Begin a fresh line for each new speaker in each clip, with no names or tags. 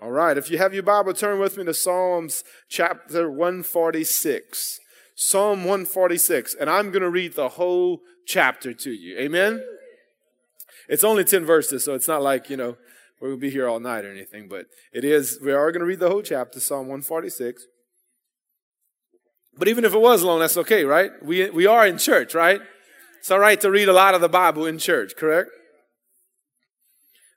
All right, if you have your Bible, turn with me to Psalms chapter 146. Psalm 146, and I'm going to read the whole chapter to you. Amen? It's only 10 verses, so it's not like, you know, we'll be here all night or anything, but it is, we are going to read the whole chapter, Psalm 146. But even if it was long, that's okay, right? We, we are in church, right? It's all right to read a lot of the Bible in church, correct?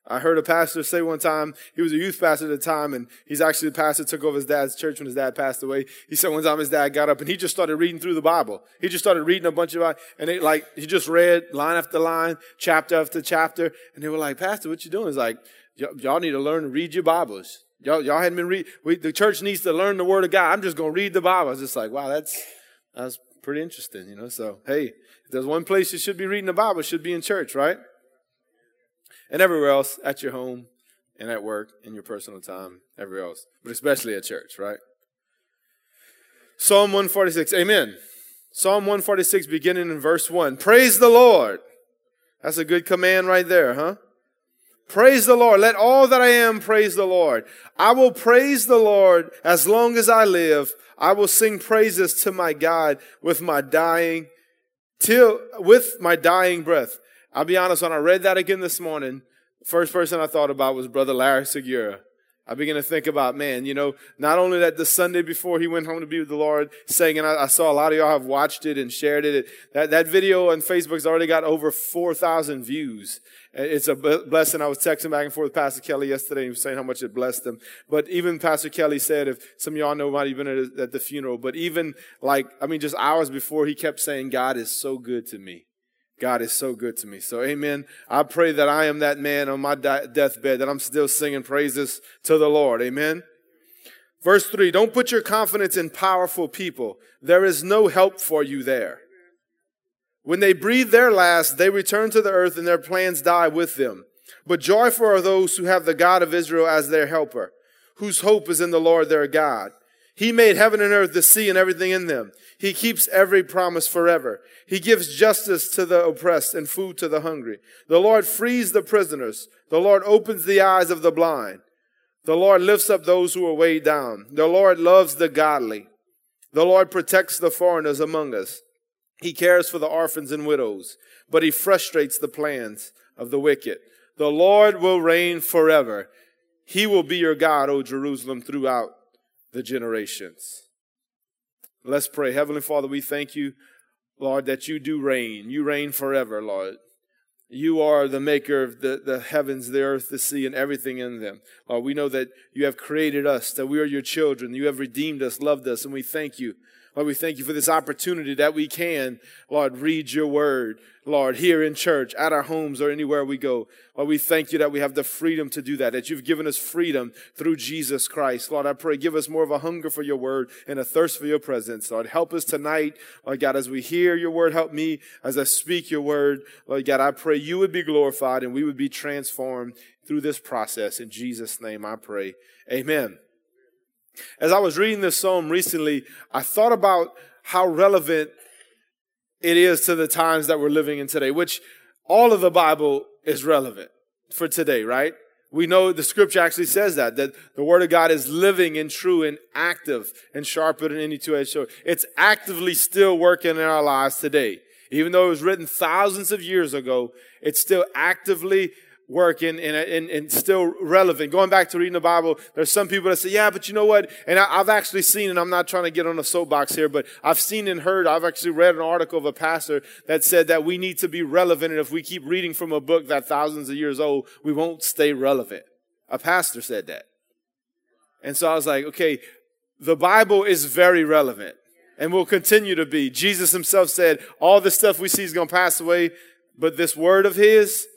I heard a pastor say one time, he was a youth pastor at the time, and he's actually the pastor took over his dad's church when his dad passed away. He said one time his dad got up and he just started reading through the Bible. He just started reading a bunch of, and it like, he just read line after line, chapter after chapter, and they were like, Pastor, what you doing? He's like, y'all need to learn to read your Bibles. Y'all, y'all hadn't been read. We, the church needs to learn the Word of God. I'm just going to read the Bible. I was just like, wow, that's that's pretty interesting, you know. So hey, if there's one place you should be reading the Bible, should be in church, right? And everywhere else at your home and at work in your personal time, everywhere else, but especially at church, right? Psalm 146, amen. Psalm 146, beginning in verse 1. Praise the Lord. That's a good command right there, huh? Praise the Lord. Let all that I am praise the Lord. I will praise the Lord as long as I live. I will sing praises to my God with my dying, till, with my dying breath. I'll be honest, when I read that again this morning, the first person I thought about was Brother Larry Segura. I began to think about, man, you know, not only that the Sunday before he went home to be with the Lord saying, and I, I saw a lot of y'all have watched it and shared it. That, that video on Facebook's already got over 4,000 views. It's a blessing. I was texting back and forth with Pastor Kelly yesterday. Saying how much it blessed him. But even Pastor Kelly said, if some of y'all know might have been at, at the funeral, but even like, I mean, just hours before, he kept saying, God is so good to me. God is so good to me. So, amen. I pray that I am that man on my deathbed, that I'm still singing praises to the Lord. Amen. Verse 3 Don't put your confidence in powerful people. There is no help for you there. When they breathe their last, they return to the earth and their plans die with them. But joyful are those who have the God of Israel as their helper, whose hope is in the Lord their God. He made heaven and earth, the sea, and everything in them. He keeps every promise forever. He gives justice to the oppressed and food to the hungry. The Lord frees the prisoners. The Lord opens the eyes of the blind. The Lord lifts up those who are weighed down. The Lord loves the godly. The Lord protects the foreigners among us. He cares for the orphans and widows, but he frustrates the plans of the wicked. The Lord will reign forever. He will be your God, O Jerusalem, throughout the generations. Let's pray. Heavenly Father, we thank you, Lord, that you do reign. You reign forever, Lord. You are the maker of the, the heavens, the earth, the sea, and everything in them. Lord, we know that you have created us, that we are your children. You have redeemed us, loved us, and we thank you Lord, we thank you for this opportunity that we can, Lord, read your word, Lord, here in church, at our homes, or anywhere we go. Lord, we thank you that we have the freedom to do that, that you've given us freedom through Jesus Christ. Lord, I pray, give us more of a hunger for your word and a thirst for your presence. Lord, help us tonight, Lord God, as we hear your word, help me as I speak your word. Lord God, I pray you would be glorified and we would be transformed through this process. In Jesus' name I pray. Amen. As I was reading this psalm recently, I thought about how relevant it is to the times that we're living in today, which all of the Bible is relevant for today, right? We know the scripture actually says that, that the word of God is living and true and active and sharper than any two-edged sword. It's actively still working in our lives today. Even though it was written thousands of years ago, it's still actively working and, and, and, still relevant. Going back to reading the Bible, there's some people that say, yeah, but you know what? And I, have actually seen, and I'm not trying to get on a soapbox here, but I've seen and heard, I've actually read an article of a pastor that said that we need to be relevant. And if we keep reading from a book that thousands of years old, we won't stay relevant. A pastor said that. And so I was like, okay, the Bible is very relevant and will continue to be. Jesus himself said, all the stuff we see is going to pass away, but this word of his,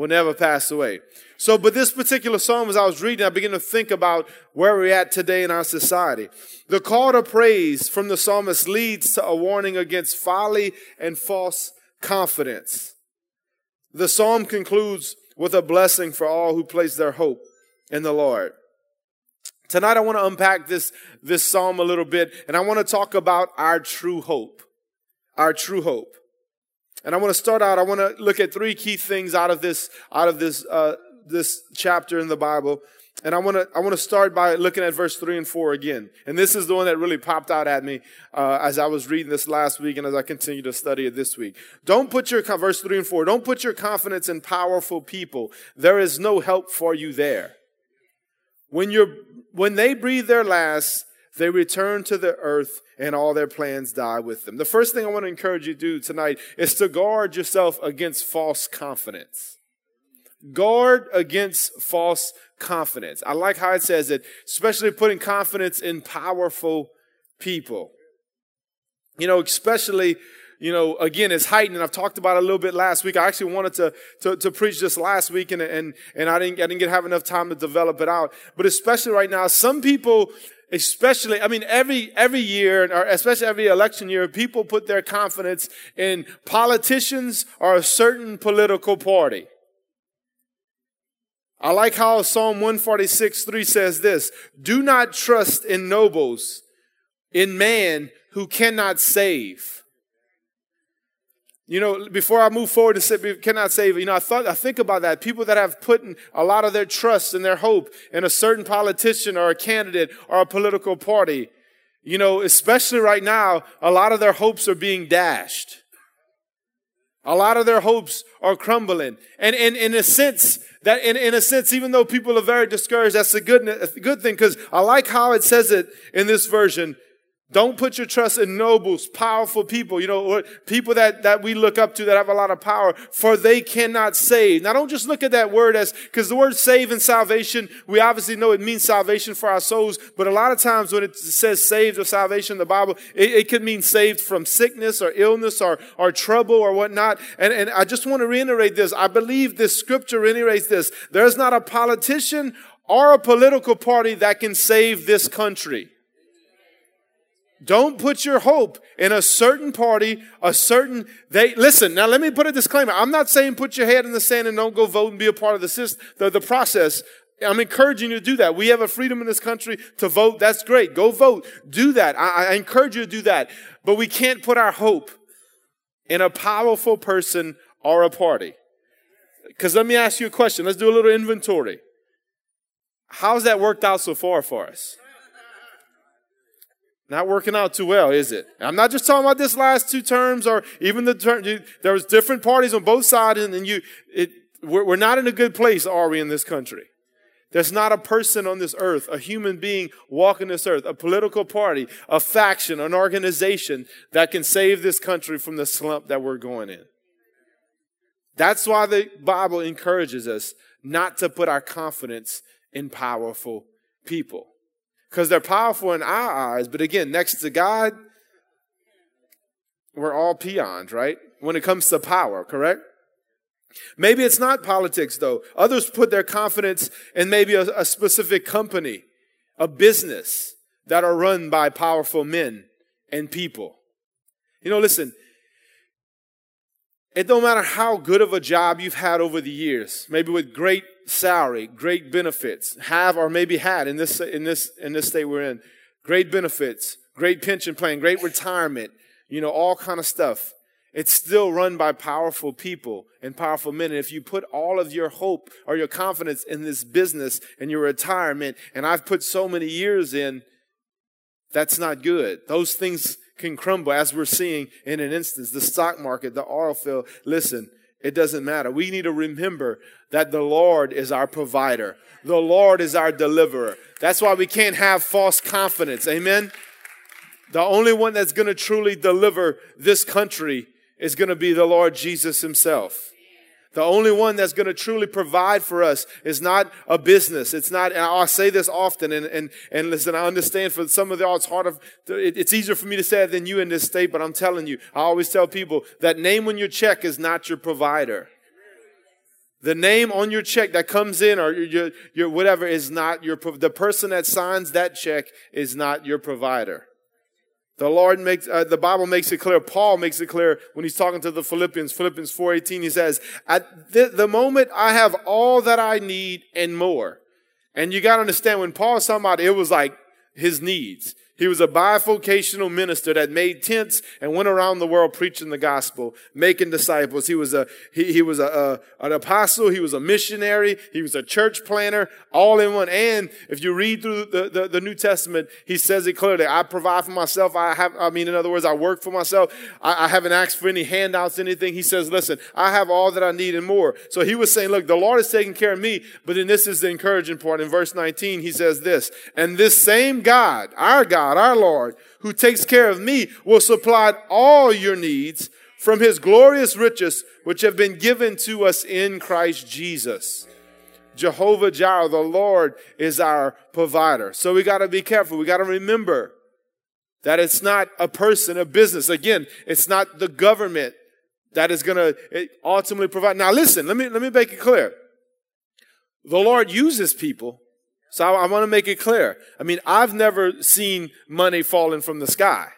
will never pass away. So, but this particular psalm, as I was reading, I began to think about where we're at today in our society. The call to praise from the psalmist leads to a warning against folly and false confidence. The psalm concludes with a blessing for all who place their hope in the Lord. Tonight, I want to unpack this, this psalm a little bit, and I want to talk about our true hope. Our true hope. And I want to start out, I want to look at three key things out of this, out of this, uh, this chapter in the Bible. And I want to I want to start by looking at verse three and four again. And this is the one that really popped out at me uh, as I was reading this last week and as I continue to study it this week. Don't put your verse three and four. Don't put your confidence in powerful people. There is no help for you there. When you're when they breathe their last, they return to the earth and all their plans die with them. The first thing I want to encourage you to do tonight is to guard yourself against false confidence. Guard against false confidence. I like how it says it, especially putting confidence in powerful people. You know, especially, you know, again, it's heightened. And I've talked about it a little bit last week. I actually wanted to, to, to preach this last week and, and, and I didn't, I didn't get, have enough time to develop it out. But especially right now, some people, especially, I mean, every, every year, or especially every election year, people put their confidence in politicians or a certain political party. I like how Psalm 146 3 says this Do not trust in nobles, in man who cannot save. You know, before I move forward and say cannot save, you know, I thought, I think about that. People that have put a lot of their trust and their hope in a certain politician or a candidate or a political party. You know, especially right now, a lot of their hopes are being dashed. A lot of their hopes are crumbling. And in, in a sense, that in, in a sense, even though people are very discouraged, that's a good, a good thing because I like how it says it in this version. Don't put your trust in nobles, powerful people, you know, people that, that we look up to that have a lot of power, for they cannot save. Now don't just look at that word as, because the word save and salvation, we obviously know it means salvation for our souls, but a lot of times when it says saved or salvation in the Bible, it, it could mean saved from sickness or illness or, or trouble or whatnot. And, and I just want to reiterate this. I believe this scripture reiterates this. There's not a politician or a political party that can save this country. Don't put your hope in a certain party, a certain, they, listen, now let me put a disclaimer. I'm not saying put your head in the sand and don't go vote and be a part of the system, the, the process. I'm encouraging you to do that. We have a freedom in this country to vote. That's great. Go vote. Do that. I, I encourage you to do that. But we can't put our hope in a powerful person or a party. Because let me ask you a question. Let's do a little inventory. How's that worked out so far for us? Not working out too well, is it? I'm not just talking about this last two terms or even the term. there was different parties on both sides and you, it, we're, we're not in a good place, are we, in this country? There's not a person on this earth, a human being walking this earth, a political party, a faction, an organization that can save this country from the slump that we're going in. That's why the Bible encourages us not to put our confidence in powerful people because they're powerful in our eyes. But again, next to God, we're all peons, right? When it comes to power, correct? Maybe it's not politics, though. Others put their confidence in maybe a, a specific company, a business that are run by powerful men and people. You know, listen, it don't matter how good of a job you've had over the years, maybe with great salary, great benefits, have or maybe had in this in this in this state we're in, great benefits, great pension plan, great retirement, you know, all kind of stuff. It's still run by powerful people and powerful men. And if you put all of your hope or your confidence in this business and your retirement, and I've put so many years in, that's not good. Those things can crumble as we're seeing in an instance. The stock market, the oil field. Listen, it doesn't matter. We need to remember that the Lord is our provider. The Lord is our deliverer. That's why we can't have false confidence. Amen. The only one that's going to truly deliver this country is going to be the Lord Jesus himself. The only one that's going to truly provide for us is not a business. It's not, and I say this often, and, and, and listen, I understand for some of y'all, it's harder, it's easier for me to say it than you in this state, but I'm telling you, I always tell people that name on your check is not your provider. The name on your check that comes in or your, your whatever is not your, the person that signs that check is not your provider. The Lord makes, uh, the Bible makes it clear. Paul makes it clear when he's talking to the Philippians, Philippians 4.18, he says, at the, the moment I have all that I need and more. And you got to understand when Paul's talking about it was like his needs. He was a bivocational minister that made tents and went around the world preaching the gospel, making disciples. He was a he, he was a, a, an apostle. He was a missionary. He was a church planner, all in one. And if you read through the, the, the New Testament, he says it clearly. I provide for myself. I have. I mean, in other words, I work for myself. I, I haven't asked for any handouts, anything. He says, "Listen, I have all that I need and more." So he was saying, "Look, the Lord is taking care of me." But then this is the encouraging part. In verse 19, he says this, "And this same God, our God." God, our Lord, who takes care of me, will supply all your needs from his glorious riches, which have been given to us in Christ Jesus. Jehovah Jireh, the Lord, is our provider. So we got to be careful. We got to remember that it's not a person, a business. Again, it's not the government that is going to eh, ultimately provide. Now listen, let me, let me make it clear. The Lord uses people so I, I want to make it clear. I mean, I've never seen money falling from the sky.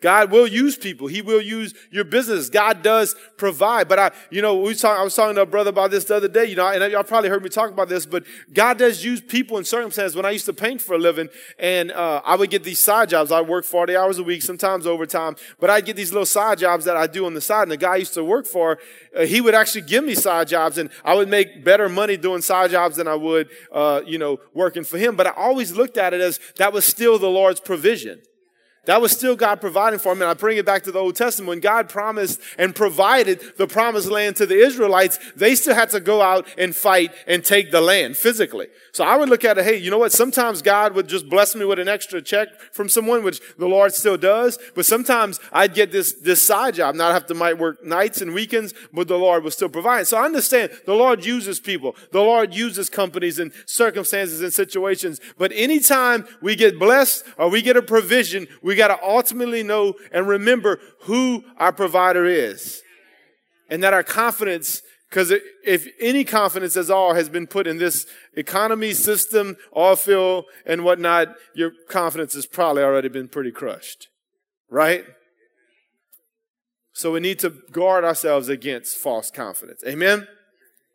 God will use people. He will use your business. God does provide. But I, you know, we talk, I was talking to a brother about this the other day, you know, and y'all probably heard me talk about this, but God does use people in circumstances. When I used to paint for a living and, uh, I would get these side jobs. I work 40 hours a week, sometimes overtime, but I'd get these little side jobs that I do on the side. And the guy I used to work for, uh, he would actually give me side jobs and I would make better money doing side jobs than I would, uh, you know, working for him. But I always looked at it as that was still the Lord's provision. That was still God providing for him. And I bring it back to the Old Testament. When God promised and provided the promised land to the Israelites, they still had to go out and fight and take the land physically. So I would look at it, hey, you know what? Sometimes God would just bless me with an extra check from someone, which the Lord still does. But sometimes I'd get this, this side job. Not have to might work nights and weekends, but the Lord will still provide. So I understand the Lord uses people. The Lord uses companies and circumstances and situations. But anytime we get blessed or we get a provision, we got to ultimately know and remember who our provider is. And that our confidence because if any confidence at all has been put in this economy system, oil field, and whatnot, your confidence has probably already been pretty crushed. Right? So we need to guard ourselves against false confidence. Amen?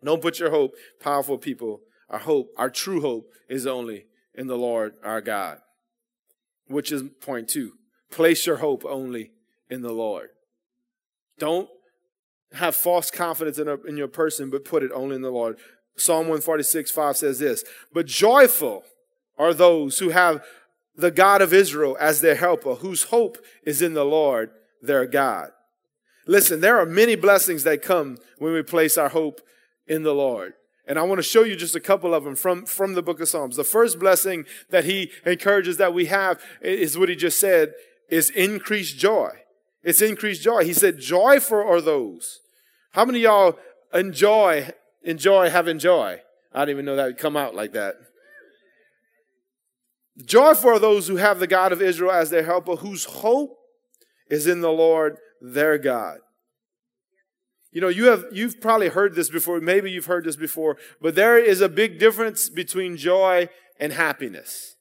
Don't put your hope, powerful people. Our hope, our true hope, is only in the Lord our God. Which is point two. Place your hope only in the Lord. Don't have false confidence in, a, in your person, but put it only in the Lord. Psalm 146, 5 says this, but joyful are those who have the God of Israel as their helper, whose hope is in the Lord, their God. Listen, there are many blessings that come when we place our hope in the Lord. And I want to show you just a couple of them from, from the book of Psalms. The first blessing that he encourages that we have is what he just said, is increased joy. It's increased joy. He said, joyful are those how many y'all enjoy, enjoy having joy? I didn't even know that would come out like that. Joy for those who have the God of Israel as their helper, whose hope is in the Lord their God. You know, you have, you've probably heard this before. Maybe you've heard this before, but there is a big difference between joy and happiness.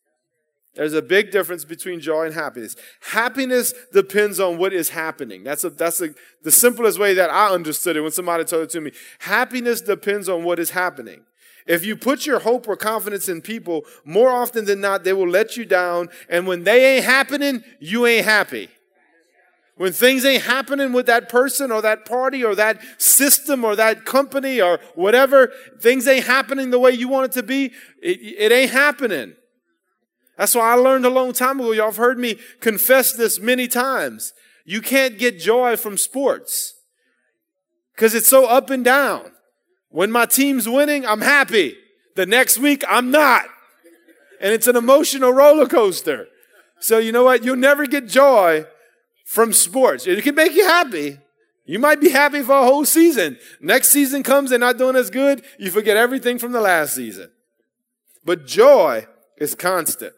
There's a big difference between joy and happiness. Happiness depends on what is happening. That's a, that's a, the simplest way that I understood it when somebody told it to me. Happiness depends on what is happening. If you put your hope or confidence in people, more often than not, they will let you down. And when they ain't happening, you ain't happy. When things ain't happening with that person or that party or that system or that company or whatever, things ain't happening the way you want it to be, it, it ain't happening. That's why I learned a long time ago. Y'all have heard me confess this many times. You can't get joy from sports because it's so up and down. When my team's winning, I'm happy. The next week, I'm not. And it's an emotional roller coaster. So you know what? You'll never get joy from sports. It can make you happy. You might be happy for a whole season. Next season comes and not doing as good, you forget everything from the last season. But joy is constant.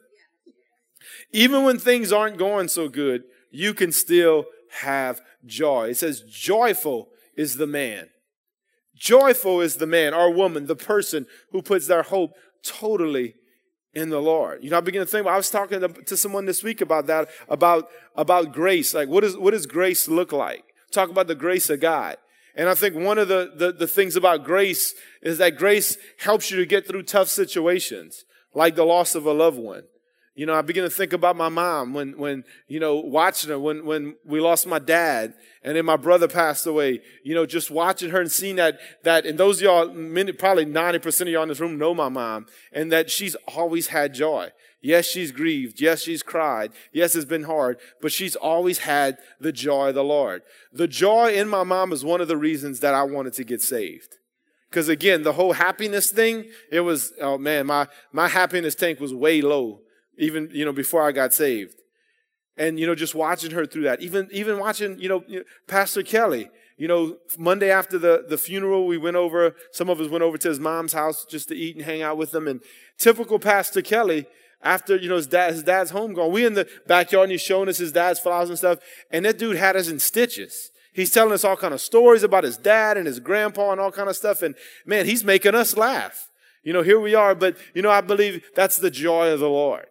Even when things aren't going so good, you can still have joy. It says, joyful is the man. Joyful is the man or woman, the person who puts their hope totally in the Lord. You know, I begin to think, I was talking to, to someone this week about that, about, about grace. Like, what, is, what does grace look like? Talk about the grace of God. And I think one of the, the, the things about grace is that grace helps you to get through tough situations, like the loss of a loved one. You know, I begin to think about my mom when, when, you know, watching her, when, when we lost my dad and then my brother passed away, you know, just watching her and seeing that, that, and those y'all, many, probably 90% of y'all in this room know my mom and that she's always had joy. Yes, she's grieved. Yes, she's cried. Yes, it's been hard, but she's always had the joy of the Lord. The joy in my mom is one of the reasons that I wanted to get saved. Because again, the whole happiness thing, it was, oh man, my, my happiness tank was way low even, you know, before I got saved. And, you know, just watching her through that, even, even watching, you know, Pastor Kelly, you know, Monday after the, the funeral, we went over, some of us went over to his mom's house just to eat and hang out with him. And typical Pastor Kelly, after, you know, his, dad, his dad's home gone, we in the backyard and he's showing us his dad's flowers and stuff. And that dude had us in stitches. He's telling us all kind of stories about his dad and his grandpa and all kind of stuff. And man, he's making us laugh. You know, here we are, but you know, I believe that's the joy of the Lord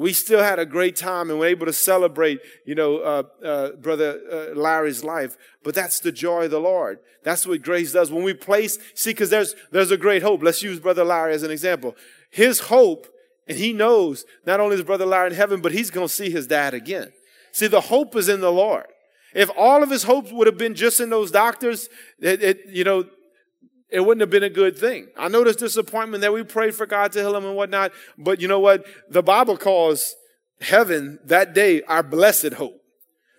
we still had a great time and were able to celebrate, you know, uh, uh, Brother uh, Larry's life. But that's the joy of the Lord. That's what grace does. When we place, see, because there's there's a great hope. Let's use Brother Larry as an example. His hope, and he knows not only is Brother Larry in heaven, but he's going to see his dad again. See, the hope is in the Lord. If all of his hopes would have been just in those doctors, it, it you know, it wouldn't have been a good thing. I know there's disappointment that we prayed for God to heal him and whatnot, but you know what? The Bible calls heaven that day our blessed hope.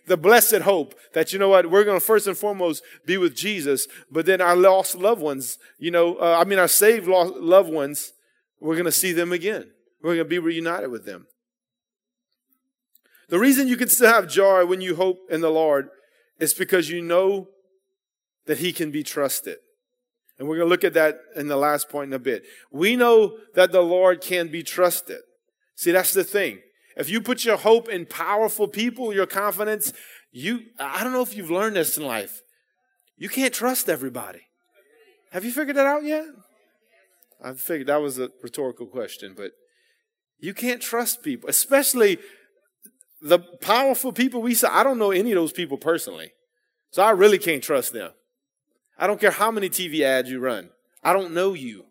The blessed hope that, you know what, we're going to first and foremost be with Jesus, but then our lost loved ones, you know, uh, I mean, our saved lost loved ones, we're going to see them again. We're going to be reunited with them. The reason you can still have joy when you hope in the Lord is because you know that He can be trusted. And we're going to look at that in the last point in a bit. We know that the Lord can be trusted. See, that's the thing. If you put your hope in powerful people, your confidence, you, I don't know if you've learned this in life. You can't trust everybody. Have you figured that out yet? I figured that was a rhetorical question, but you can't trust people, especially the powerful people we saw. I don't know any of those people personally. So I really can't trust them. I don't care how many TV ads you run. I don't know you.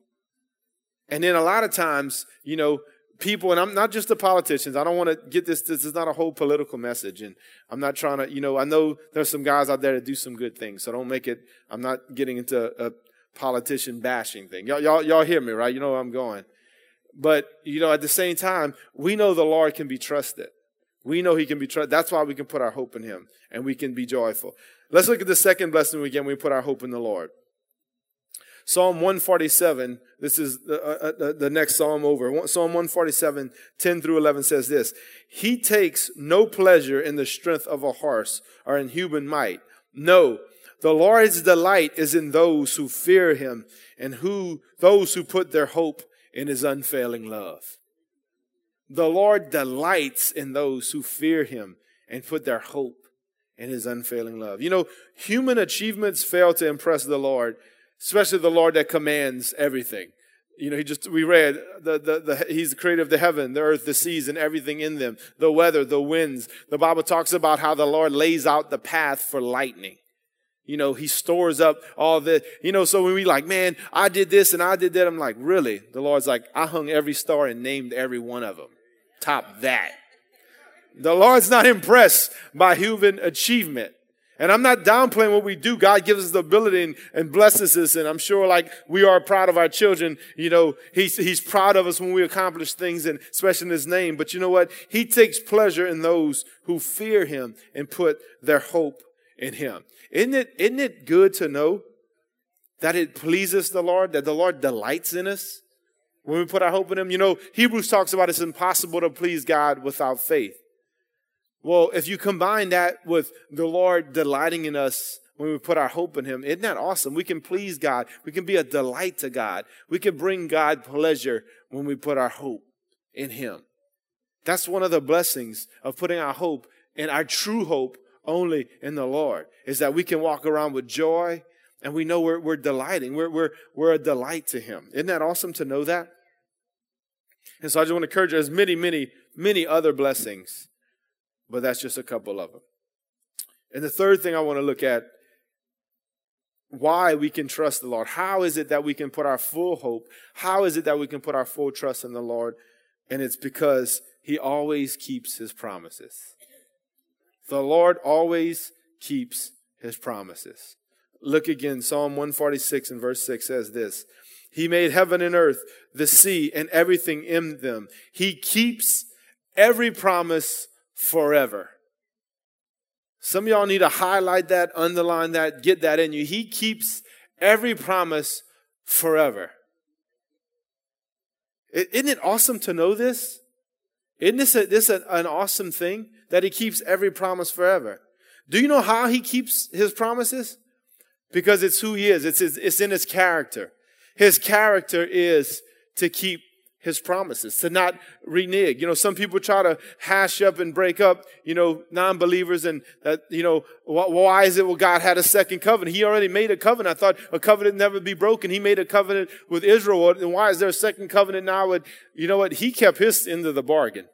And then a lot of times, you know, people, and I'm not just the politicians. I don't want to get this. This is not a whole political message, and I'm not trying to. You know, I know there's some guys out there that do some good things, so don't make it. I'm not getting into a politician bashing thing. Y'all, y'all, y'all hear me, right? You know where I'm going. But you know, at the same time, we know the Lord can be trusted. We know He can be trusted. That's why we can put our hope in Him, and we can be joyful. Let's look at the second blessing we get when we put our hope in the Lord. Psalm 147, this is the, uh, uh, the next psalm over. Psalm 147, 10 through 11 says this He takes no pleasure in the strength of a horse or in human might. No, the Lord's delight is in those who fear him and who those who put their hope in his unfailing love. The Lord delights in those who fear him and put their hope and his unfailing love. You know, human achievements fail to impress the Lord, especially the Lord that commands everything. You know, he just, we read, the, the, the, he's the creator of the heaven, the earth, the seas, and everything in them, the weather, the winds. The Bible talks about how the Lord lays out the path for lightning. You know, he stores up all the, you know, so when we like, man, I did this and I did that, I'm like, really? The Lord's like, I hung every star and named every one of them. Top that. The Lord's not impressed by human achievement. And I'm not downplaying what we do. God gives us the ability and, and, blesses us. And I'm sure like we are proud of our children. You know, he's, he's proud of us when we accomplish things and especially in his name. But you know what? He takes pleasure in those who fear him and put their hope in him. Isn't it, isn't it good to know that it pleases the Lord, that the Lord delights in us when we put our hope in him? You know, Hebrews talks about it's impossible to please God without faith. Well, if you combine that with the Lord delighting in us when we put our hope in Him, isn't that awesome? We can please God. We can be a delight to God. We can bring God pleasure when we put our hope in Him. That's one of the blessings of putting our hope and our true hope only in the Lord, is that we can walk around with joy and we know we're, we're delighting. We're, we're, we're a delight to Him. Isn't that awesome to know that? And so I just want to encourage you, there's many, many, many other blessings but that's just a couple of them. And the third thing I want to look at why we can trust the Lord. How is it that we can put our full hope? How is it that we can put our full trust in the Lord? And it's because he always keeps his promises. The Lord always keeps his promises. Look again, Psalm 146 and verse 6 says this He made heaven and earth, the sea, and everything in them. He keeps every promise forever. Some of y'all need to highlight that, underline that, get that in you. He keeps every promise forever. Isn't it awesome to know this? Isn't this, a, this a, an awesome thing that he keeps every promise forever? Do you know how he keeps his promises? Because it's who he is. It's, his, it's in his character. His character is to keep his promises, to not renege. You know, some people try to hash up and break up, you know, non-believers and that, you know, why is it well God had a second covenant? He already made a covenant. I thought a covenant never be broken. He made a covenant with Israel. And why is there a second covenant now with, you know what? He kept his end of the bargain.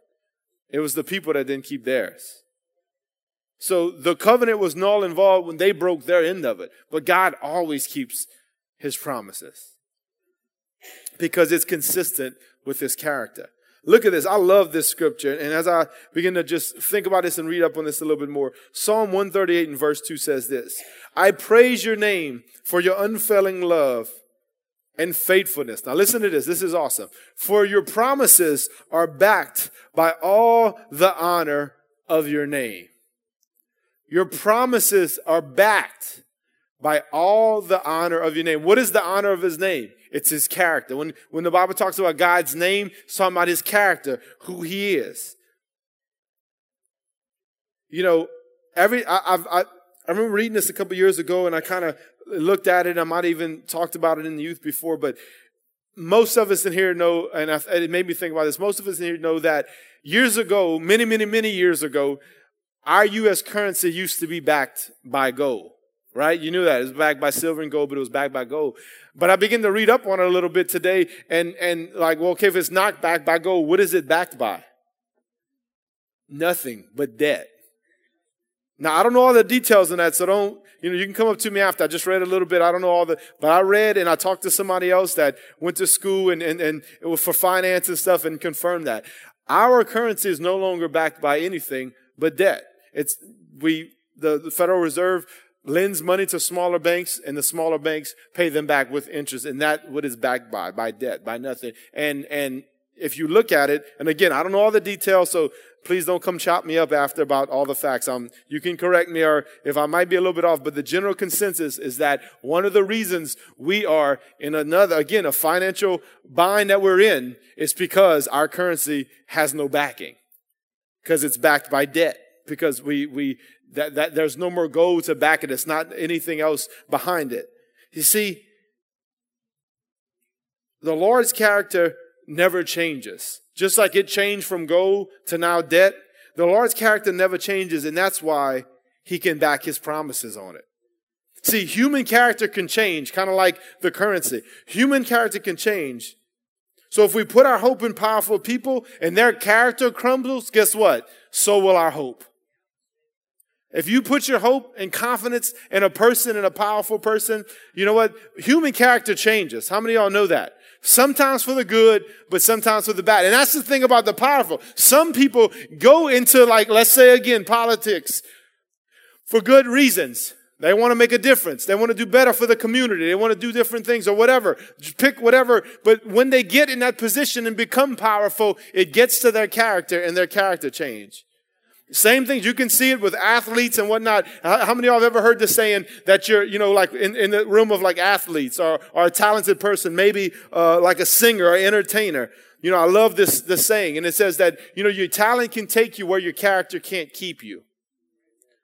It was the people that didn't keep theirs. So the covenant was null and void when they broke their end of it. But God always keeps his promises because it's consistent with his character. Look at this. I love this scripture. And as I begin to just think about this and read up on this a little bit more, Psalm 138 and verse 2 says this I praise your name for your unfailing love and faithfulness. Now listen to this. This is awesome. For your promises are backed by all the honor of your name. Your promises are backed by all the honor of your name. What is the honor of his name? It's his character. When, when the Bible talks about God's name, it's talking about his character, who he is. You know, every, I, I've, I, I remember reading this a couple years ago and I kind of looked at it. I might even talked about it in the youth before, but most of us in here know, and I, it made me think about this, most of us in here know that years ago, many, many, many years ago, our U.S. currency used to be backed by gold right? You knew that. It was backed by silver and gold, but it was backed by gold. But I began to read up on it a little bit today and, and like, well, okay, if it's not backed by gold, what is it backed by? Nothing but debt. Now, I don't know all the details in that, so don't, you know, you can come up to me after. I just read a little bit. I don't know all the, but I read and I talked to somebody else that went to school and, and, and it was for finance and stuff and confirmed that. Our currency is no longer backed by anything but debt. It's, we, the, the Federal Reserve lends money to smaller banks and the smaller banks pay them back with interest and that what is backed by by debt by nothing. And and if you look at it and again i don't know all the details so please don't come chop me up after about all the facts. Um you can correct me or if i might be a little bit off but the general consensus is that one of the reasons we are in another again a financial bind that we're in is because our currency has no backing because it's backed by debt because we we that, that there's no more gold to back it. It's not anything else behind it. You see, the Lord's character never changes. Just like it changed from gold to now debt, the Lord's character never changes, and that's why he can back his promises on it. See, human character can change, kind of like the currency. Human character can change. So if we put our hope in powerful people and their character crumbles, guess what? So will our hope. If you put your hope and confidence in a person and a powerful person, you know what? Human character changes. How many of y'all know that? Sometimes for the good, but sometimes for the bad. And that's the thing about the powerful. Some people go into like, let's say again, politics for good reasons. They want to make a difference. They want to do better for the community. They want to do different things or whatever. Just pick whatever. But when they get in that position and become powerful, it gets to their character and their character change. Same things. You can see it with athletes and whatnot. How many of y'all have ever heard the saying that you're, you know, like in, in the room of like athletes or, or a talented person, maybe uh, like a singer or entertainer? You know, I love this, this saying. And it says that, you know, your talent can take you where your character can't keep you.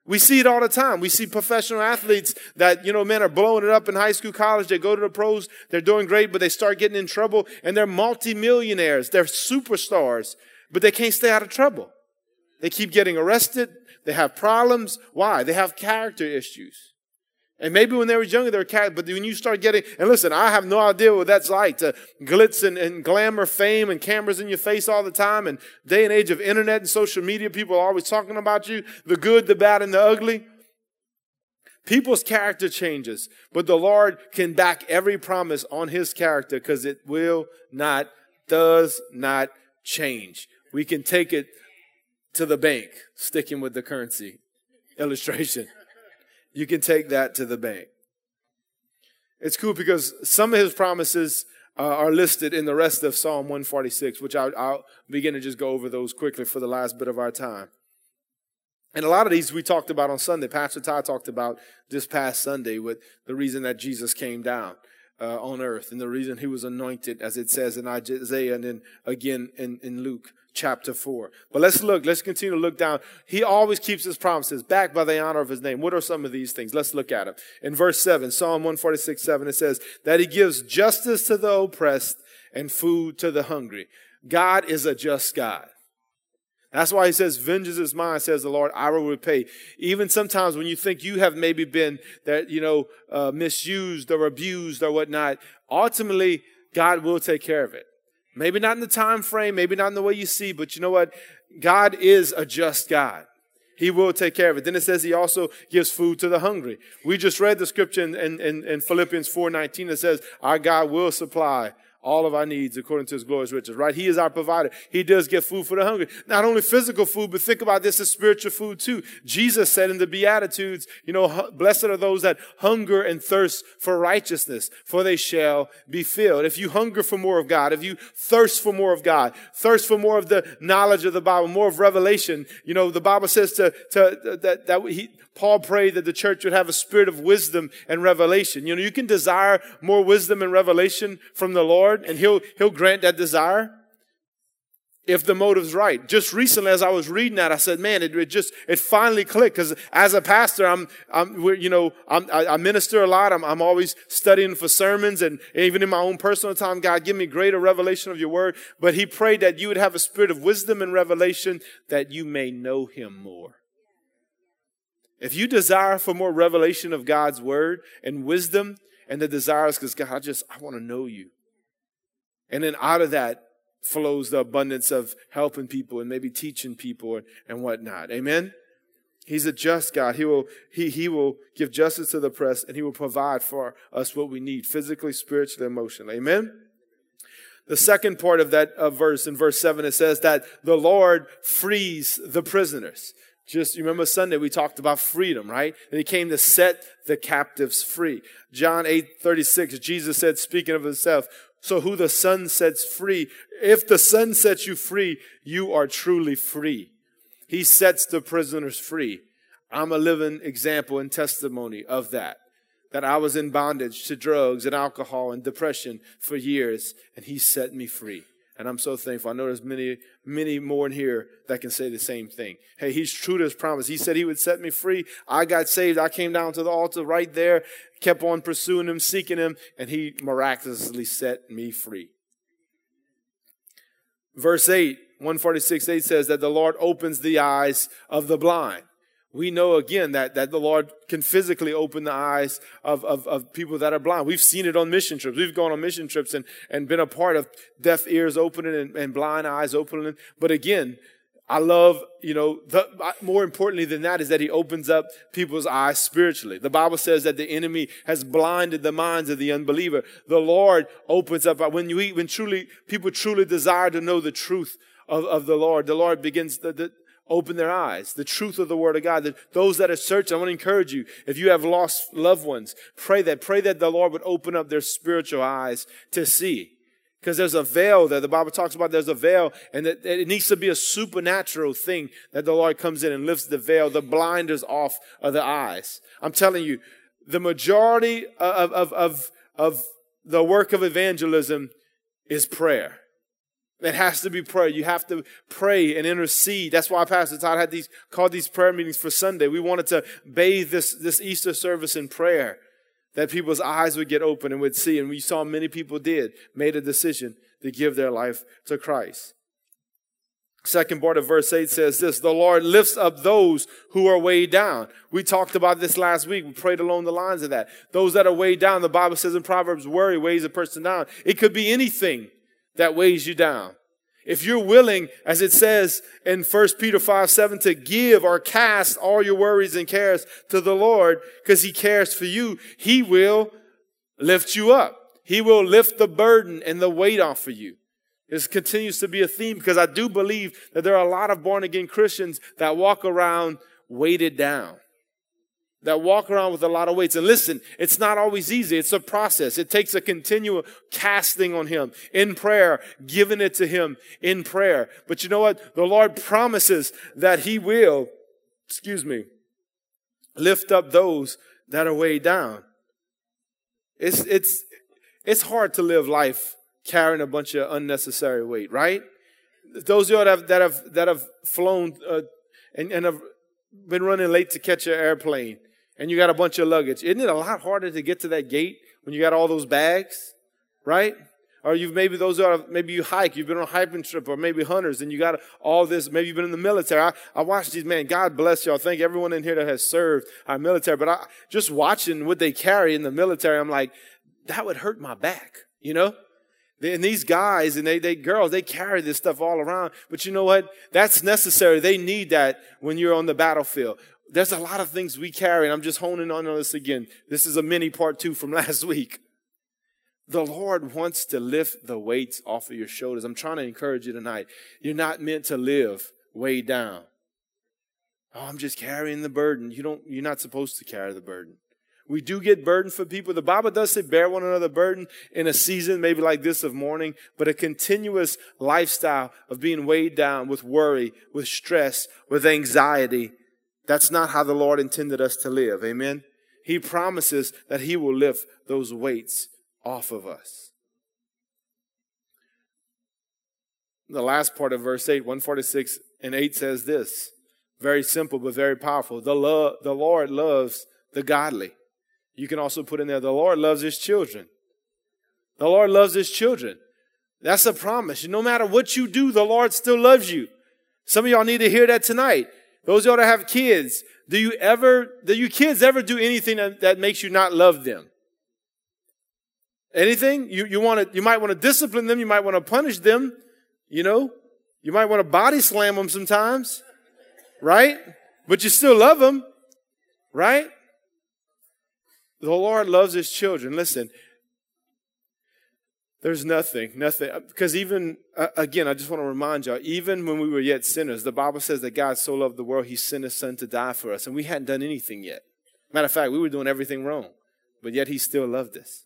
We see it all the time. We see professional athletes that, you know, men are blowing it up in high school, college. They go to the pros. They're doing great, but they start getting in trouble and they're multimillionaires. They're superstars, but they can't stay out of trouble. They keep getting arrested. They have problems. Why? They have character issues. And maybe when they were younger, they were cat, but when you start getting, and listen, I have no idea what that's like to glitz and, and glamour, fame, and cameras in your face all the time. And day and age of internet and social media, people are always talking about you, the good, the bad, and the ugly. People's character changes, but the Lord can back every promise on his character because it will not, does not change. we can take it to the bank, sticking with the currency illustration. You can take that to the bank. It's cool because some of his promises uh, are listed in the rest of Psalm 146, which I'll, I'll begin to just go over those quickly for the last bit of our time. And a lot of these we talked about on Sunday. Pastor Ty talked about this past Sunday with the reason that Jesus came down uh, on earth and the reason he was anointed, as it says in Isaiah and then again in, in Luke chapter 4. But let's look, let's continue to look down. He always keeps his promises, backed by the honor of his name. What are some of these things? Let's look at them. In verse 7, Psalm 146, 7, it says that he gives justice to the oppressed and food to the hungry. God is a just God. That's why he says, vengeance is mine, says the Lord, I will repay. Even sometimes when you think you have maybe been that, you know, uh, misused or abused or whatnot, ultimately God will take care of it. Maybe not in the time frame, maybe not in the way you see, but you know what? God is a just God. He will take care of it. Then it says he also gives food to the hungry. We just read the scripture in, in, in Philippians 4.19 that says our God will supply all of our needs according to his glorious riches, right? He is our provider. He does give food for the hungry. Not only physical food, but think about this as spiritual food too. Jesus said in the Beatitudes, you know, blessed are those that hunger and thirst for righteousness, for they shall be filled. If you hunger for more of God, if you thirst for more of God, thirst for more of the knowledge of the Bible, more of revelation, you know, the Bible says to, to, that, that he, Paul prayed that the church would have a spirit of wisdom and revelation. You know, you can desire more wisdom and revelation from the Lord, and He'll, He'll grant that desire if the motive's right. Just recently, as I was reading that, I said, man, it, it just, it finally clicked. Cause as a pastor, I'm, I'm, you know, I'm, I, I minister a lot. I'm, I'm always studying for sermons and even in my own personal time, God, give me greater revelation of your word. But he prayed that you would have a spirit of wisdom and revelation that you may know him more. If you desire for more revelation of God's word and wisdom, and the desire is because God, I just, I want to know you. And then out of that flows the abundance of helping people and maybe teaching people and, whatnot. Amen? He's a just God. He will, he, he will give justice to the oppressed and he will provide for us what we need physically, spiritually, emotionally. Amen? The second part of that uh, verse, in verse 7, it says that the Lord frees the prisoners. Just you remember Sunday we talked about freedom, right? And he came to set the captives free. John 8 36, Jesus said, speaking of himself, so who the Son sets free, if the Son sets you free, you are truly free. He sets the prisoners free. I'm a living example and testimony of that. That I was in bondage to drugs and alcohol and depression for years, and He set me free. And I'm so thankful. I know there's many, many more in here that can say the same thing. Hey, he's true to his promise. He said he would set me free. I got saved. I came down to the altar right there, kept on pursuing him, seeking him, and he miraculously set me free. Verse 8, 146 8 says that the Lord opens the eyes of the blind we know again that, that the Lord can physically open the eyes of, of, of, people that are blind. We've seen it on mission trips. We've gone on mission trips and, and been a part of deaf ears opening and, and blind eyes opening. But again, I love, you know, the, more importantly than that is that he opens up people's eyes spiritually. The Bible says that the enemy has blinded the minds of the unbeliever. The Lord opens up, when you when truly, people truly desire to know the truth of, of the Lord, the Lord begins, the, the, open their eyes, the truth of the word of God. That those that are searching, I want to encourage you. If you have lost loved ones, pray that, pray that the Lord would open up their spiritual eyes to see. Because there's a veil that The Bible talks about there's a veil and that it needs to be a supernatural thing that the Lord comes in and lifts the veil, the blinders off of the eyes. I'm telling you, the majority of, of, of, of the work of evangelism is prayer. It has to be prayer. You have to pray and intercede. That's why Pastor Todd had these called these prayer meetings for Sunday. We wanted to bathe this, this Easter service in prayer that people's eyes would get open and would see. And we saw many people did, made a decision to give their life to Christ. Second part of verse 8 says this The Lord lifts up those who are weighed down. We talked about this last week. We prayed along the lines of that. Those that are weighed down, the Bible says in Proverbs, worry weighs a person down. It could be anything that weighs you down. If you're willing, as it says in 1 Peter 5, 7, to give or cast all your worries and cares to the Lord because he cares for you, he will lift you up. He will lift the burden and the weight off of you. This continues to be a theme because I do believe that there are a lot of born again Christians that walk around weighted down that walk around with a lot of weights. And listen, it's not always easy. It's a process. It takes a continual casting on Him in prayer, giving it to Him in prayer. But you know what? The Lord promises that He will, excuse me, lift up those that are weighed down. It's, it's, it's hard to live life carrying a bunch of unnecessary weight, right? Those of you that have, that have, that have flown uh, and, and have been running late to catch an airplane, and you got a bunch of luggage. Isn't it a lot harder to get to that gate when you got all those bags, right? Or you've maybe those are maybe you hike, you've been on a hiking trip, or maybe hunters, and you got all this. Maybe you've been in the military. I, I watched these man. God bless y'all. Thank everyone in here that has served our military. But I just watching what they carry in the military, I'm like, that would hurt my back, you know. And these guys and they, they girls, they carry this stuff all around. But you know what? That's necessary. They need that when you're on the battlefield there's a lot of things we carry, and I'm just honing on this again. This is a mini part two from last week. The Lord wants to lift the weights off of your shoulders. I'm trying to encourage you tonight. You're not meant to live weighed down. Oh, I'm just carrying the burden. You don't, you're not supposed to carry the burden. We do get burden for people. The Bible does say bear one another burden in a season, maybe like this of mourning, but a continuous lifestyle of being weighed down with worry, with stress, with anxiety, that's not how the Lord intended us to live. Amen. He promises that He will lift those weights off of us. The last part of verse 8, 146 and 8 says this very simple but very powerful. The, lo- the Lord loves the godly. You can also put in there, the Lord loves His children. The Lord loves His children. That's a promise. No matter what you do, the Lord still loves you. Some of y'all need to hear that tonight. Those of y'all that have kids, do you ever, do you kids ever do anything that, that makes you not love them? Anything? You, you want to, you might want to discipline them. You might want to punish them. You know, you might want to body slam them sometimes, right? But you still love them, right? The Lord loves his children. Listen, there's nothing, nothing. Because even, uh, again, I just want to remind y'all, even when we were yet sinners, the Bible says that God so loved the world, he sent his son to die for us. And we hadn't done anything yet. Matter of fact, we were doing everything wrong. But yet he still loved us.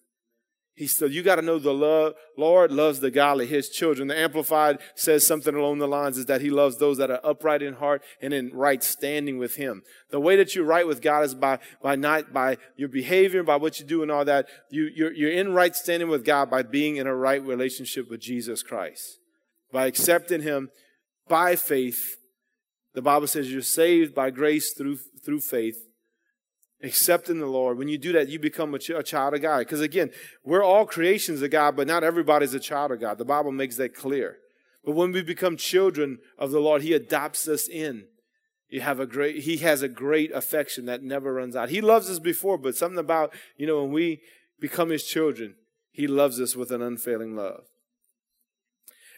He said, you got to know the love, Lord loves the godly, his children. The Amplified says something along the lines is that he loves those that are upright in heart and in right standing with him. The way that you're right with God is by, by not, by your behavior, by what you do and all that. You, you're, you're in right standing with God by being in a right relationship with Jesus Christ. By accepting him by faith. The Bible says you're saved by grace through, through faith accepting the Lord, when you do that, you become a, ch- a child of God. Because again, we're all creations of God, but not everybody's a child of God. The Bible makes that clear. But when we become children of the Lord, He adopts us in. You have a great, He has a great affection that never runs out. He loves us before, but something about, you know, when we become His children, He loves us with an unfailing love.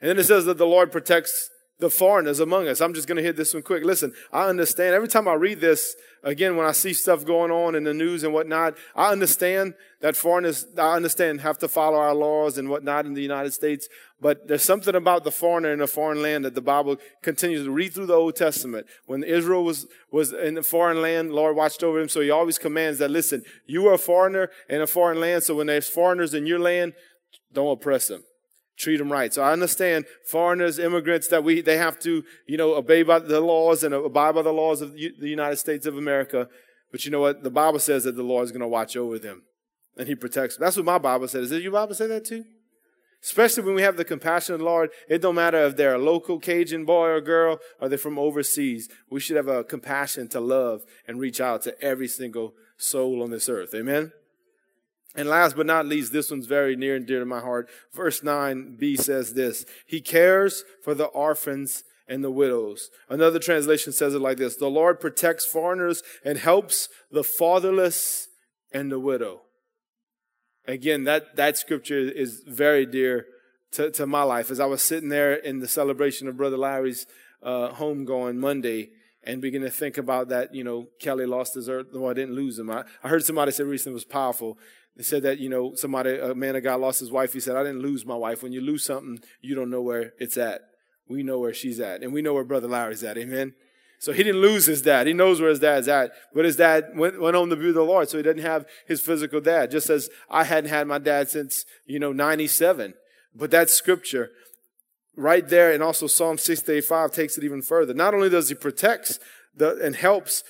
And then it says that the Lord protects the foreigners among us. I'm just going to hit this one quick. Listen, I understand. Every time I read this, again, when I see stuff going on in the news and whatnot, I understand that foreigners, I understand, have to follow our laws and whatnot in the United States. But there's something about the foreigner in a foreign land that the Bible continues to read through the Old Testament. When Israel was, was in a foreign land, Lord watched over him. So he always commands that, listen, you are a foreigner in a foreign land. So when there's foreigners in your land, don't oppress them treat them right. So I understand foreigners, immigrants that we, they have to, you know, obey by the laws and abide by the laws of the United States of America. But you know what? The Bible says that the Lord is going to watch over them and he protects them. That's what my Bible says. Did your Bible say that too? Especially when we have the compassion of the Lord, it don't matter if they're a local Cajun boy or girl or they're from overseas. We should have a compassion to love and reach out to every single soul on this earth. Amen? And last but not least, this one's very near and dear to my heart. Verse 9b says this He cares for the orphans and the widows. Another translation says it like this The Lord protects foreigners and helps the fatherless and the widow. Again, that, that scripture is very dear to, to my life. As I was sitting there in the celebration of Brother Larry's uh, homegoing Monday, and begin to think about that, you know, Kelly lost his earth. Well, I didn't lose him. I, I heard somebody say recently was powerful They said that, you know, somebody, a man of God lost his wife. He said, I didn't lose my wife. When you lose something, you don't know where it's at. We know where she's at. And we know where Brother Larry's at. Amen. So he didn't lose his dad. He knows where his dad's at. But his dad went, went home to be the Lord. So he didn't have his physical dad. Just as I hadn't had my dad since, you know, 97. But that scripture right there and also Psalm 685 takes it even further. Not only does he protects the, and helps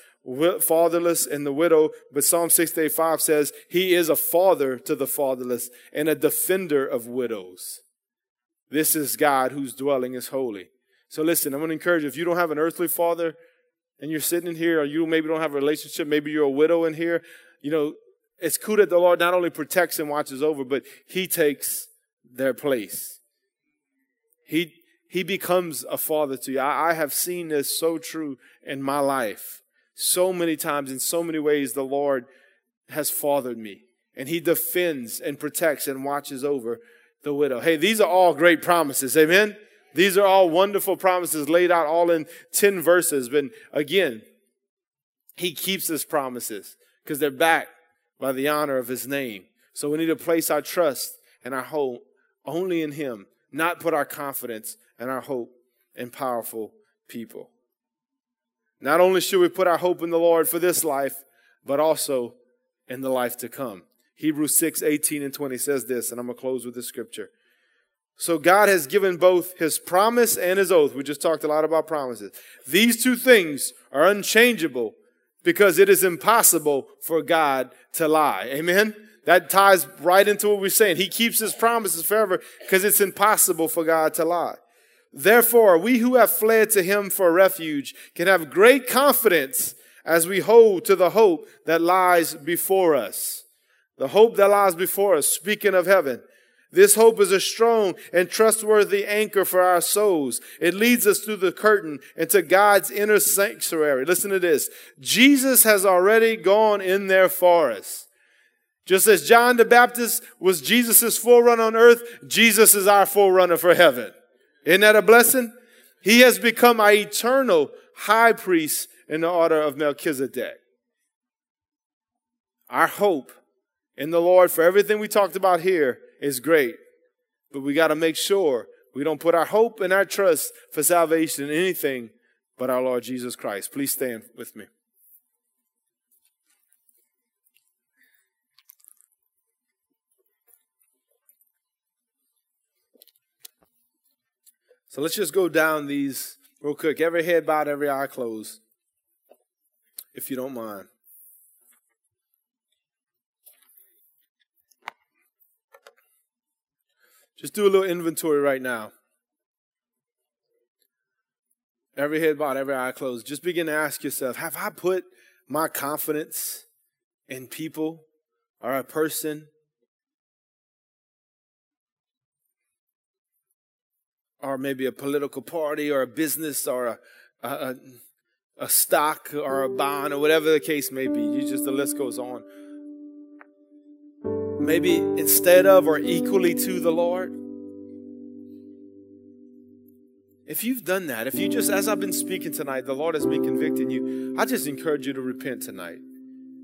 fatherless and the widow, but Psalm 685 says he is a father to the fatherless and a defender of widows. This is God whose dwelling is holy. So listen, I'm going to encourage you, if you don't have an earthly father and you're sitting in here, or you maybe don't have a relationship, maybe you're a widow in here, you know, it's cool that the Lord not only protects and watches over, but he takes their place. He, he becomes a father to you. I, I have seen this so true in my life. So many times, in so many ways, the Lord has fathered me. And He defends and protects and watches over the widow. Hey, these are all great promises. Amen? These are all wonderful promises laid out all in 10 verses. But again, He keeps His promises because they're backed by the honor of His name. So we need to place our trust and our hope only in Him, not put our confidence and our hope in powerful people. Not only should we put our hope in the Lord for this life, but also in the life to come. Hebrews 6, 18 and 20 says this, and I'm going to close with this scripture. So God has given both his promise and his oath. We just talked a lot about promises. These two things are unchangeable because it is impossible for God to lie. Amen? That ties right into what we're saying. He keeps his promises forever because it's impossible for God to lie. Therefore, we who have fled to him for refuge can have great confidence as we hold to the hope that lies before us. The hope that lies before us, speaking of heaven. This hope is a strong and trustworthy anchor for our souls. It leads us through the curtain into God's inner sanctuary. Listen to this. Jesus has already gone in there for us. Just as John the Baptist was Jesus' forerunner on earth, Jesus is our forerunner for heaven. Isn't that a blessing? He has become our eternal high priest in the order of Melchizedek. Our hope in the Lord for everything we talked about here is great, but we got to make sure we don't put our hope and our trust for salvation in anything but our Lord Jesus Christ. Please stand with me. So let's just go down these real quick. Every head bowed, every eye closed, if you don't mind. Just do a little inventory right now. Every head bowed, every eye closed. Just begin to ask yourself Have I put my confidence in people or a person or maybe a political party or a business or a, a, a stock or a bond or whatever the case may be. You just, the list goes on. Maybe instead of or equally to the Lord. If you've done that, if you just, as I've been speaking tonight, the Lord has been convicting you, I just encourage you to repent tonight.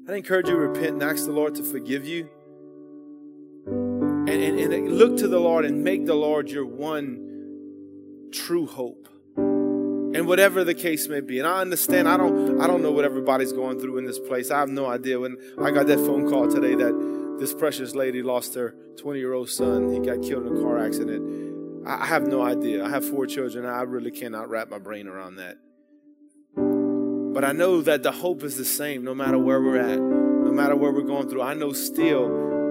I encourage you to repent and ask the Lord to forgive you. And, and, and look to the Lord and make the Lord your one true hope. And whatever the case may be. And I understand, I don't I don't know what everybody's going through in this place. I have no idea. When I got that phone call today that this precious lady lost her 20-year-old son. He got killed in a car accident. I have no idea. I have four children. I really cannot wrap my brain around that. But I know that the hope is the same no matter where we're at, no matter where we're going through. I know still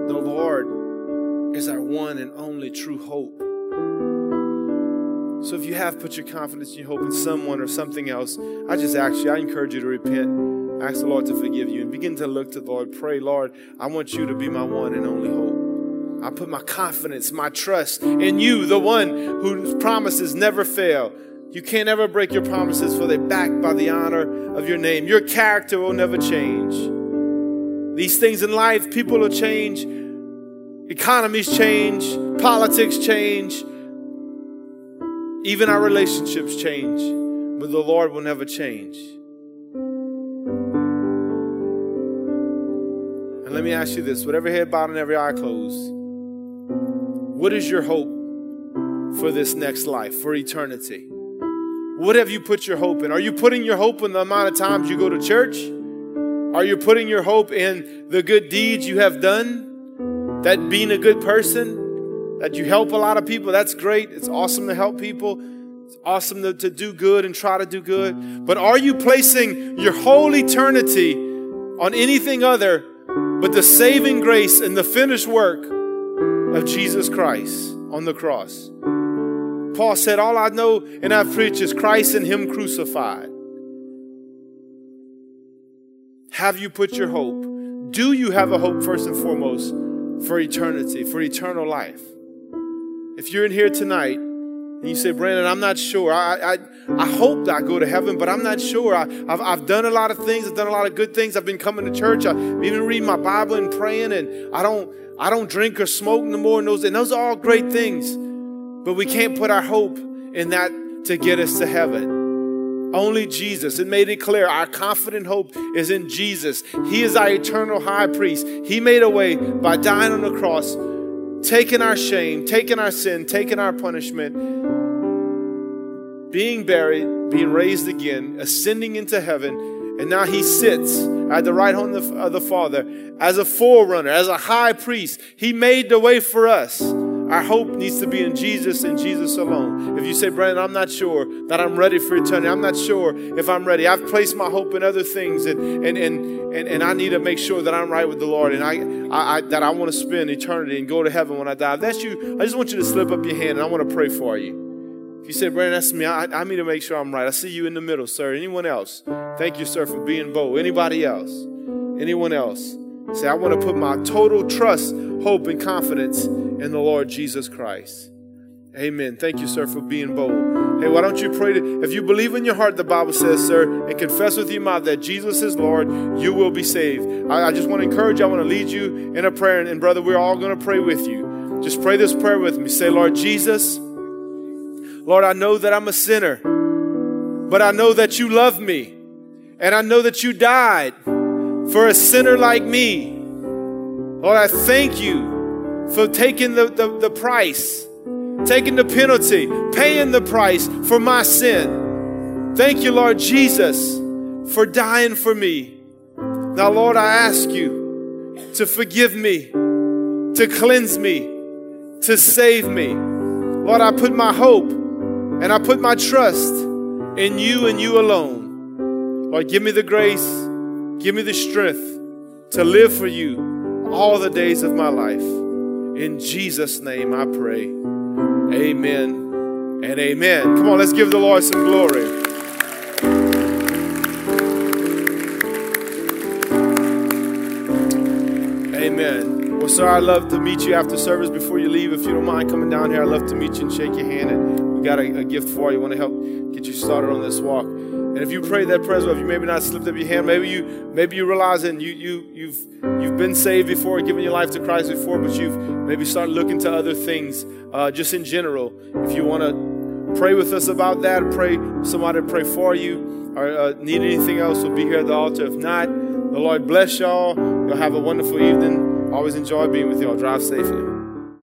the Lord is our one and only true hope. So if you have put your confidence and your hope in someone or something else, I just ask you, I encourage you to repent. Ask the Lord to forgive you and begin to look to the Lord. Pray, Lord, I want you to be my one and only hope. I put my confidence, my trust in you, the one whose promises never fail. You can't ever break your promises, for they're backed by the honor of your name. Your character will never change. These things in life, people will change, economies change, politics change, even our relationships change, but the Lord will never change. And let me ask you this whatever head bowed and every eye closed, what is your hope for this next life, for eternity? What have you put your hope in? Are you putting your hope in the amount of times you go to church? Are you putting your hope in the good deeds you have done? That being a good person? That you help a lot of people? That's great. It's awesome to help people. It's awesome to, to do good and try to do good. But are you placing your whole eternity on anything other but the saving grace and the finished work of Jesus Christ on the cross? Paul said, All I know and I preach is Christ and Him crucified. Have you put your hope? Do you have a hope, first and foremost, for eternity, for eternal life? If you're in here tonight and you say, Brandon, I'm not sure. I, I, I hope I go to heaven, but I'm not sure. I, have I've done a lot of things. I've done a lot of good things. I've been coming to church. I've even reading my Bible and praying, and I don't, I don't drink or smoke no more. And those, and those are all great things. But we can't put our hope in that to get us to heaven. Only Jesus. It made it clear our confident hope is in Jesus. He is our eternal high priest. He made a way by dying on the cross, taking our shame, taking our sin, taking our punishment, being buried, being raised again, ascending into heaven, and now he sits at the right hand of the Father as a forerunner, as a high priest. He made the way for us. Our hope needs to be in Jesus and Jesus alone. If you say, Brandon, I'm not sure that I'm ready for eternity, I'm not sure if I'm ready. I've placed my hope in other things and and and and, and I need to make sure that I'm right with the Lord and I, I, I that I want to spend eternity and go to heaven when I die. If that's you, I just want you to slip up your hand and I want to pray for you. If you say, Brandon, that's me, I, I need to make sure I'm right. I see you in the middle, sir. Anyone else? Thank you, sir, for being bold. Anybody else? Anyone else? Say, I want to put my total trust, hope, and confidence in the Lord Jesus Christ. Amen. Thank you, sir, for being bold. Hey, why don't you pray to, if you believe in your heart, the Bible says, sir, and confess with your mouth that Jesus is Lord, you will be saved. I, I just want to encourage you, I want to lead you in a prayer. And, and brother, we're all going to pray with you. Just pray this prayer with me. Say, Lord Jesus, Lord, I know that I'm a sinner, but I know that you love me. And I know that you died for a sinner like me. Lord, I thank you for taking the, the, the price, taking the penalty, paying the price for my sin. Thank you, Lord Jesus, for dying for me. Now, Lord, I ask you to forgive me, to cleanse me, to save me. Lord, I put my hope and I put my trust in you and you alone. Lord, give me the grace Give me the strength to live for you all the days of my life. In Jesus' name I pray. Amen and amen. Come on, let's give the Lord some glory. Amen. Well, sir, I'd love to meet you after service before you leave. If you don't mind coming down here, I'd love to meet you and shake your hand. And we got a, a gift for you. Want to help get you started on this walk. And if you prayed that prayer, well, if you maybe not slipped up your hand, maybe you maybe you realize and you you you've you've been saved before, given your life to Christ before, but you've maybe started looking to other things, uh, just in general. If you want to pray with us about that, pray somebody pray for you, or uh, need anything else, we'll be here at the altar. If not, the Lord bless y'all. You'll have a wonderful evening. Always enjoy being with y'all. Drive safely.